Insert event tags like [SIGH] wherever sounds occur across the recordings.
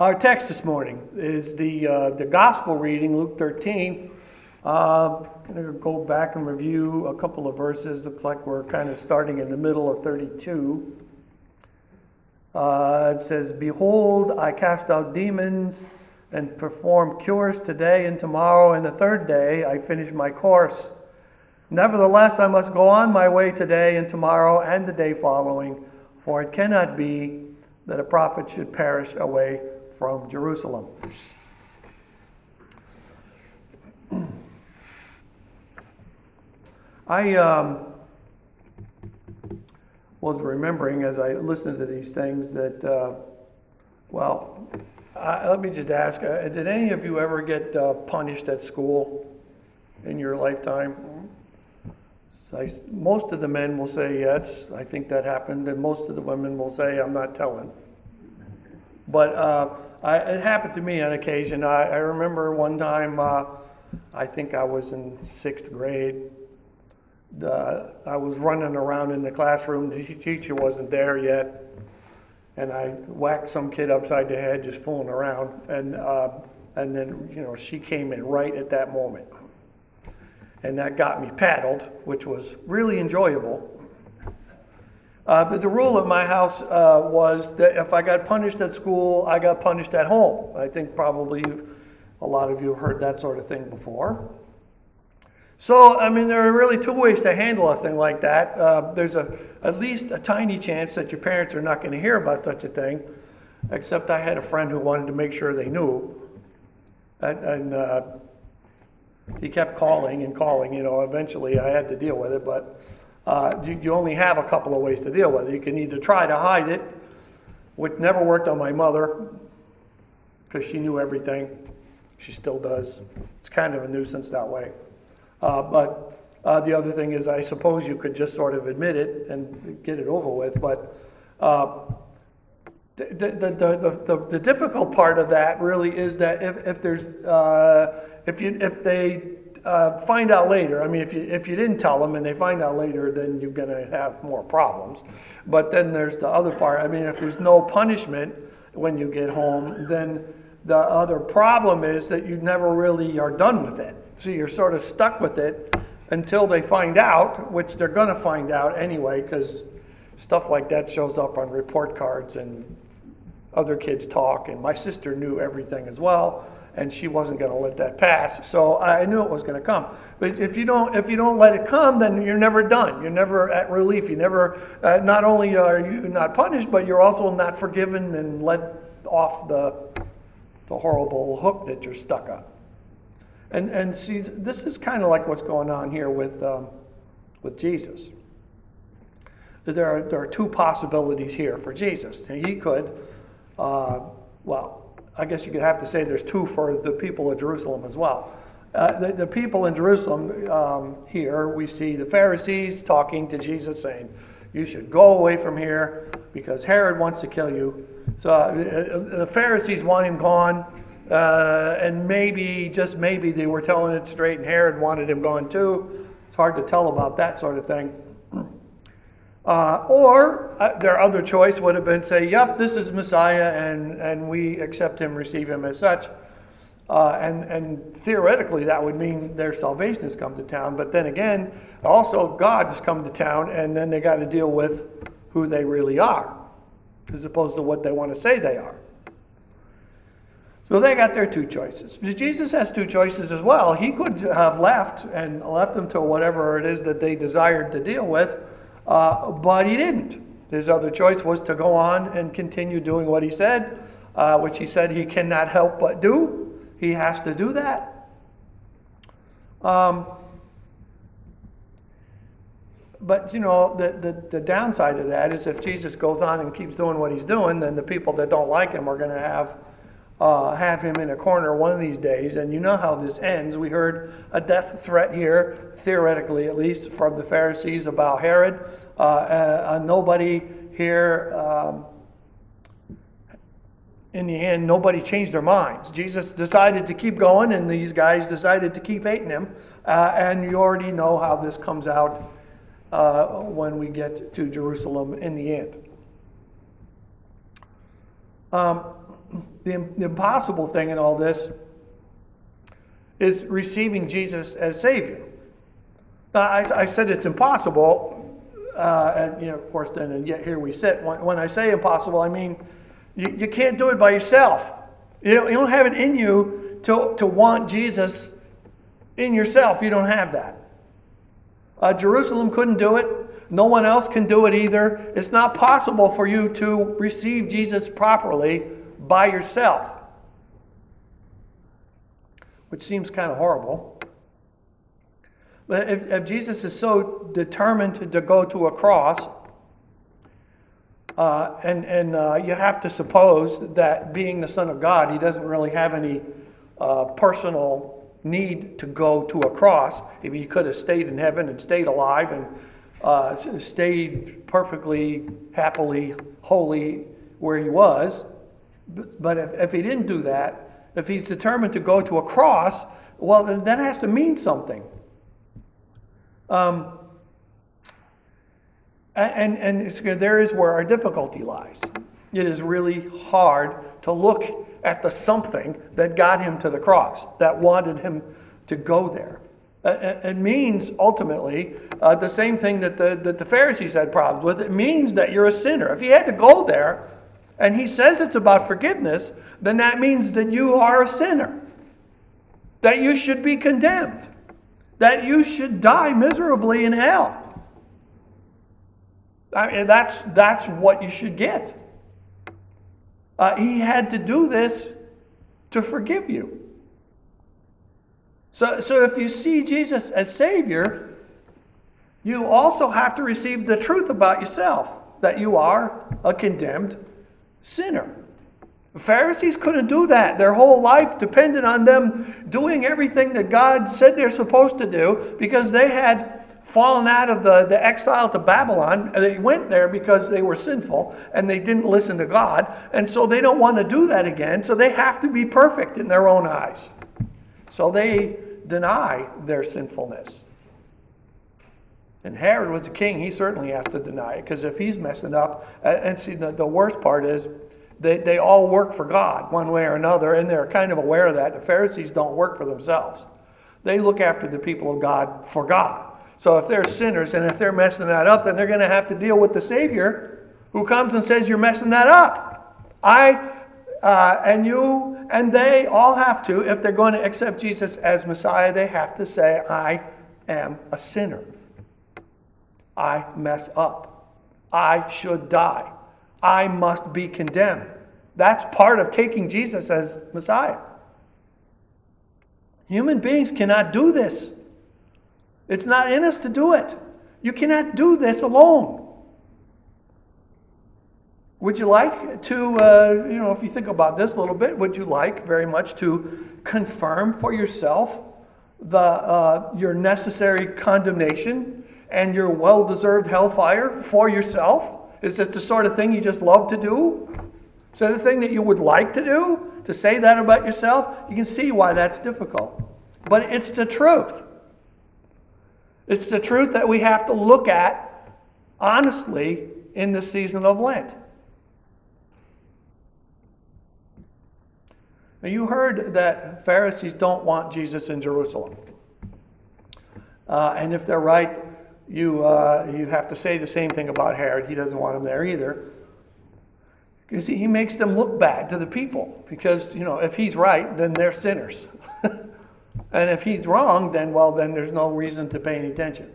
Our text this morning is the, uh, the gospel reading, Luke 13. Uh, I'm going to go back and review a couple of verses. Looks like we're kind of starting in the middle of 32. Uh, it says, Behold, I cast out demons and perform cures today and tomorrow, and the third day I finish my course. Nevertheless, I must go on my way today and tomorrow and the day following, for it cannot be that a prophet should perish away from Jerusalem. I um, was remembering as I listened to these things that, uh, well, I, let me just ask uh, did any of you ever get uh, punished at school in your lifetime? So I, most of the men will say yes, I think that happened, and most of the women will say I'm not telling. But uh, I, it happened to me on occasion. I, I remember one time, uh, I think I was in sixth grade. The, I was running around in the classroom. The teacher wasn't there yet, and I whacked some kid upside the head just fooling around. And uh, and then you know she came in right at that moment, and that got me paddled, which was really enjoyable. Uh, but the rule at my house uh, was that if I got punished at school, I got punished at home. I think probably a lot of you have heard that sort of thing before. So, I mean, there are really two ways to handle a thing like that. Uh, there's a, at least a tiny chance that your parents are not going to hear about such a thing, except I had a friend who wanted to make sure they knew. And, and uh, he kept calling and calling. You know, eventually I had to deal with it, but uh, you, you, only have a couple of ways to deal with it. You can either try to hide it, which never worked on my mother because she knew everything. She still does. It's kind of a nuisance that way. Uh, but uh, the other thing is, I suppose you could just sort of admit it and get it over with. But uh, the, the, the, the, the, difficult part of that really is that if, if there's uh, if you if they uh, find out later. I mean, if you if you didn't tell them and they find out later, then you're going to have more problems. But then there's the other part. I mean, if there's no punishment when you get home, then the other problem is that you never really are done with it. So you're sort of stuck with it until they find out, which they're going to find out anyway, because stuff like that shows up on report cards and other kids talk. And my sister knew everything as well and she wasn't going to let that pass. So I knew it was going to come. But if you don't, if you don't let it come, then you're never done. You're never at relief. You never. Uh, not only are you not punished, but you're also not forgiven and let off the the horrible hook that you're stuck on. And and see, this is kind of like what's going on here with um, with Jesus. There are there are two possibilities here for Jesus. He could, uh, well I guess you could have to say there's two for the people of Jerusalem as well. Uh, the, the, people in Jerusalem um, here, we see the Pharisees talking to Jesus saying, You should go away from here because Herod wants to kill you. So uh, the Pharisees want him gone, uh, and maybe, just maybe, they were telling it straight, and Herod wanted him gone too. It's hard to tell about that sort of thing. Uh, or uh, their other choice would have been say, yep, this is Messiah, and, and we accept him, receive him as such. Uh, and, and theoretically, that would mean their salvation has come to town. But then again, also God has come to town, and then they got to deal with who they really are, as opposed to what they want to say they are. So they got their two choices. Jesus has two choices as well. He could have left and left them to whatever it is that they desired to deal with uh, but he didn't. His other choice was to go on and continue doing what he said, uh, which he said he cannot help but do. He has to do that. Um, but you know, the, the, the, downside of that is if Jesus goes on and keeps doing what he's doing, then the people that don't like him are going to have uh, have him in a corner one of these days. And you know how this ends. We heard a death threat here, theoretically at least, from the Pharisees about Herod. Uh, uh, nobody here, um, in the end, nobody changed their minds. Jesus decided to keep going, and these guys decided to keep hating him. Uh, and you already know how this comes out uh, when we get to Jerusalem in the end. Um, the, impossible thing in all this is receiving Jesus as Savior. Now, I, I said it's impossible, uh, and you know, of course, then and yet here we sit. When, when I say impossible, I mean you, you can't do it by yourself. You don't, you don't have it in you to, to want Jesus in yourself. You don't have that. Uh, Jerusalem couldn't do it. No one else can do it either. It's not possible for you to receive Jesus properly by yourself, which seems kind of horrible. But if, if Jesus is so determined to, to go to a cross, uh, and and uh, you have to suppose that being the Son of God, he doesn't really have any uh, personal need to go to a cross. If he could have stayed in heaven and stayed alive and uh, stayed perfectly, happily, holy where he was. But if, if he didn't do that, if he's determined to go to a cross, well, then that has to mean something. Um, and and there is where our difficulty lies. It is really hard to look at the something that got him to the cross, that wanted him to go there. It means ultimately uh, the same thing that the, that the Pharisees had problems with. It means that you're a sinner. If he had to go there and he says it's about forgiveness, then that means that you are a sinner, that you should be condemned, that you should die miserably in hell. I mean, that's, that's what you should get. Uh, he had to do this to forgive you. So, so if you see Jesus as Savior, you also have to receive the truth about yourself that you are a condemned sinner. The Pharisees couldn't do that. Their whole life depended on them doing everything that God said they're supposed to do because they had fallen out of the, the exile to Babylon. They went there because they were sinful and they didn't listen to God. And so they don't want to do that again. So they have to be perfect in their own eyes. So they deny their sinfulness. And Herod was a king. He certainly has to deny it because if he's messing up, and see, the, the worst part is they, they all work for God one way or another, and they're kind of aware of that. The Pharisees don't work for themselves, they look after the people of God for God. So if they're sinners and if they're messing that up, then they're going to have to deal with the Savior who comes and says, You're messing that up. I uh, and you and they all have to, if they're going to accept Jesus as Messiah, they have to say, I am a sinner. I mess up. I should die. I must be condemned. That's part of taking Jesus as Messiah. Human beings cannot do this. It's not in us to do it. You cannot do this alone. Would you like to, uh, you know, if you think about this a little bit, would you like very much to confirm for yourself the, uh, your necessary condemnation and your well deserved hellfire for yourself? Is this the sort of thing you just love to do? Is that a thing that you would like to do? To say that about yourself? You can see why that's difficult. But it's the truth. It's the truth that we have to look at honestly in the season of Lent. Now, you heard that Pharisees don't want Jesus in Jerusalem. Uh, and if they're right, you, uh, you have to say the same thing about Herod. He doesn't want him there either. Because he makes them look bad to the people. Because, you know, if he's right, then they're sinners. [LAUGHS] And if he's wrong, then, well, then there's no reason to pay any attention.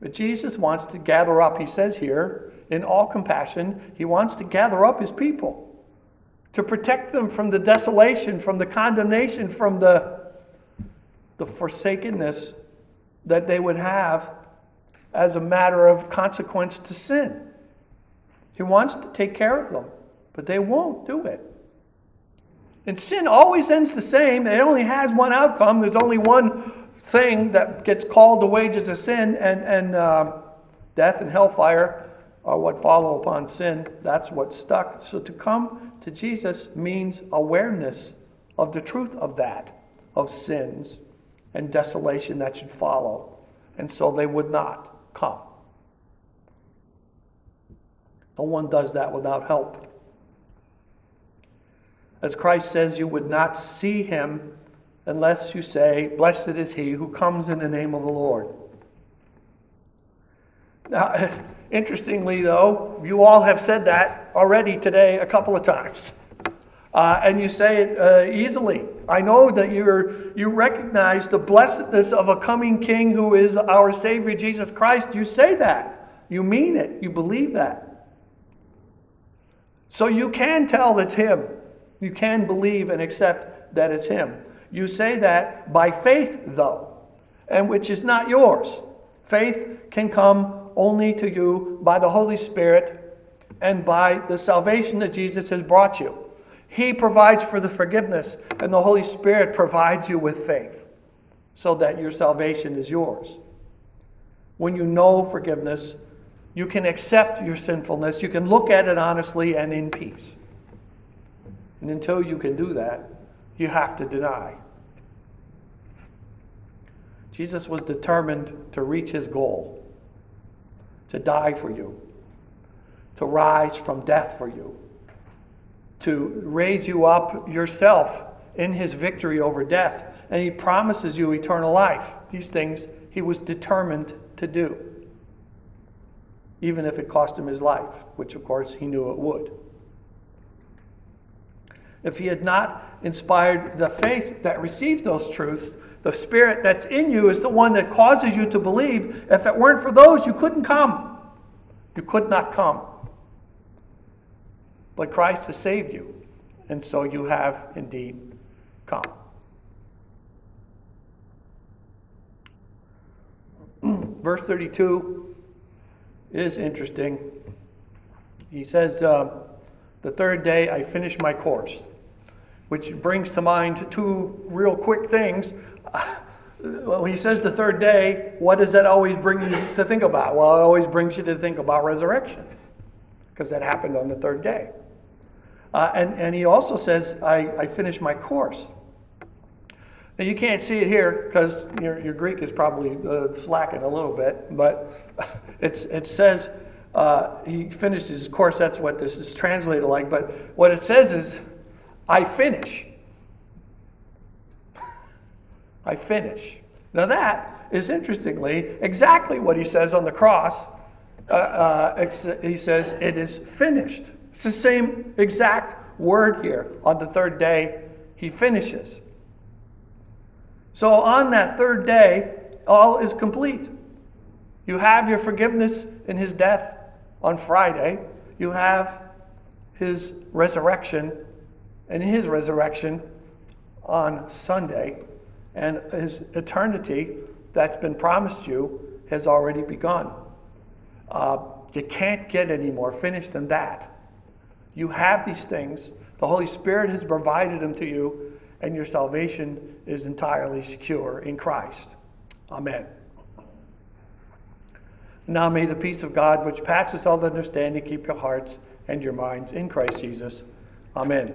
But Jesus wants to gather up, he says here, in all compassion, he wants to gather up his people to protect them from the desolation, from the condemnation, from the, the forsakenness that they would have as a matter of consequence to sin. He wants to take care of them, but they won't do it. And sin always ends the same. It only has one outcome. There's only one thing that gets called the wages of sin, and, and uh, death and hellfire are what follow upon sin. That's what's stuck. So to come to Jesus means awareness of the truth of that, of sins and desolation that should follow. And so they would not come. No one does that without help. As Christ says, you would not see him unless you say, Blessed is he who comes in the name of the Lord. Now, [LAUGHS] interestingly, though, you all have said that already today a couple of times. [LAUGHS] Uh, and you say it uh, easily. I know that you're, you recognize the blessedness of a coming king who is our Savior, Jesus Christ. You say that. You mean it. You believe that. So you can tell it's Him. You can believe and accept that it's Him. You say that by faith, though, and which is not yours. Faith can come only to you by the Holy Spirit and by the salvation that Jesus has brought you. He provides for the forgiveness, and the Holy Spirit provides you with faith so that your salvation is yours. When you know forgiveness, you can accept your sinfulness, you can look at it honestly and in peace. And until you can do that, you have to deny. Jesus was determined to reach his goal, to die for you, to rise from death for you, to raise you up yourself in his victory over death. And he promises you eternal life. These things he was determined to do, even if it cost him his life, which of course he knew it would if he had not inspired the faith that receives those truths, the spirit that's in you is the one that causes you to believe. If it weren't for those, you couldn't come. You could not come. But Christ has saved you, and so you have indeed come. [CLEARS THROAT] Verse 32 is interesting. He says, uh, The third day I finished my course which brings to mind two real quick things. [LAUGHS] When he says the third day, what does that always bring you to think about? Well, it always brings you to think about resurrection, because that happened on the third day. Uh, and, and he also says, I, I finished my course. Now, you can't see it here because your, your Greek is probably uh, slacking a little bit, but [LAUGHS] it's, it says uh, he finished his course. That's what this is translated like. But what it says is, I finish. [LAUGHS] I finish. Now, that is interestingly exactly what he says on the cross. Uh, uh, he says, It is finished. It's the same exact word here. On the third day, he finishes. So, on that third day, all is complete. You have your forgiveness in his death on Friday, you have his resurrection and his resurrection on Sunday, and his eternity that's been promised you has already begun. Uh, you can't get any more finished than that. You have these things, the Holy Spirit has provided them to you, and your salvation is entirely secure in Christ. Amen. Now may the peace of God, which passes all understanding, keep your hearts and your minds in Christ Jesus. Amen.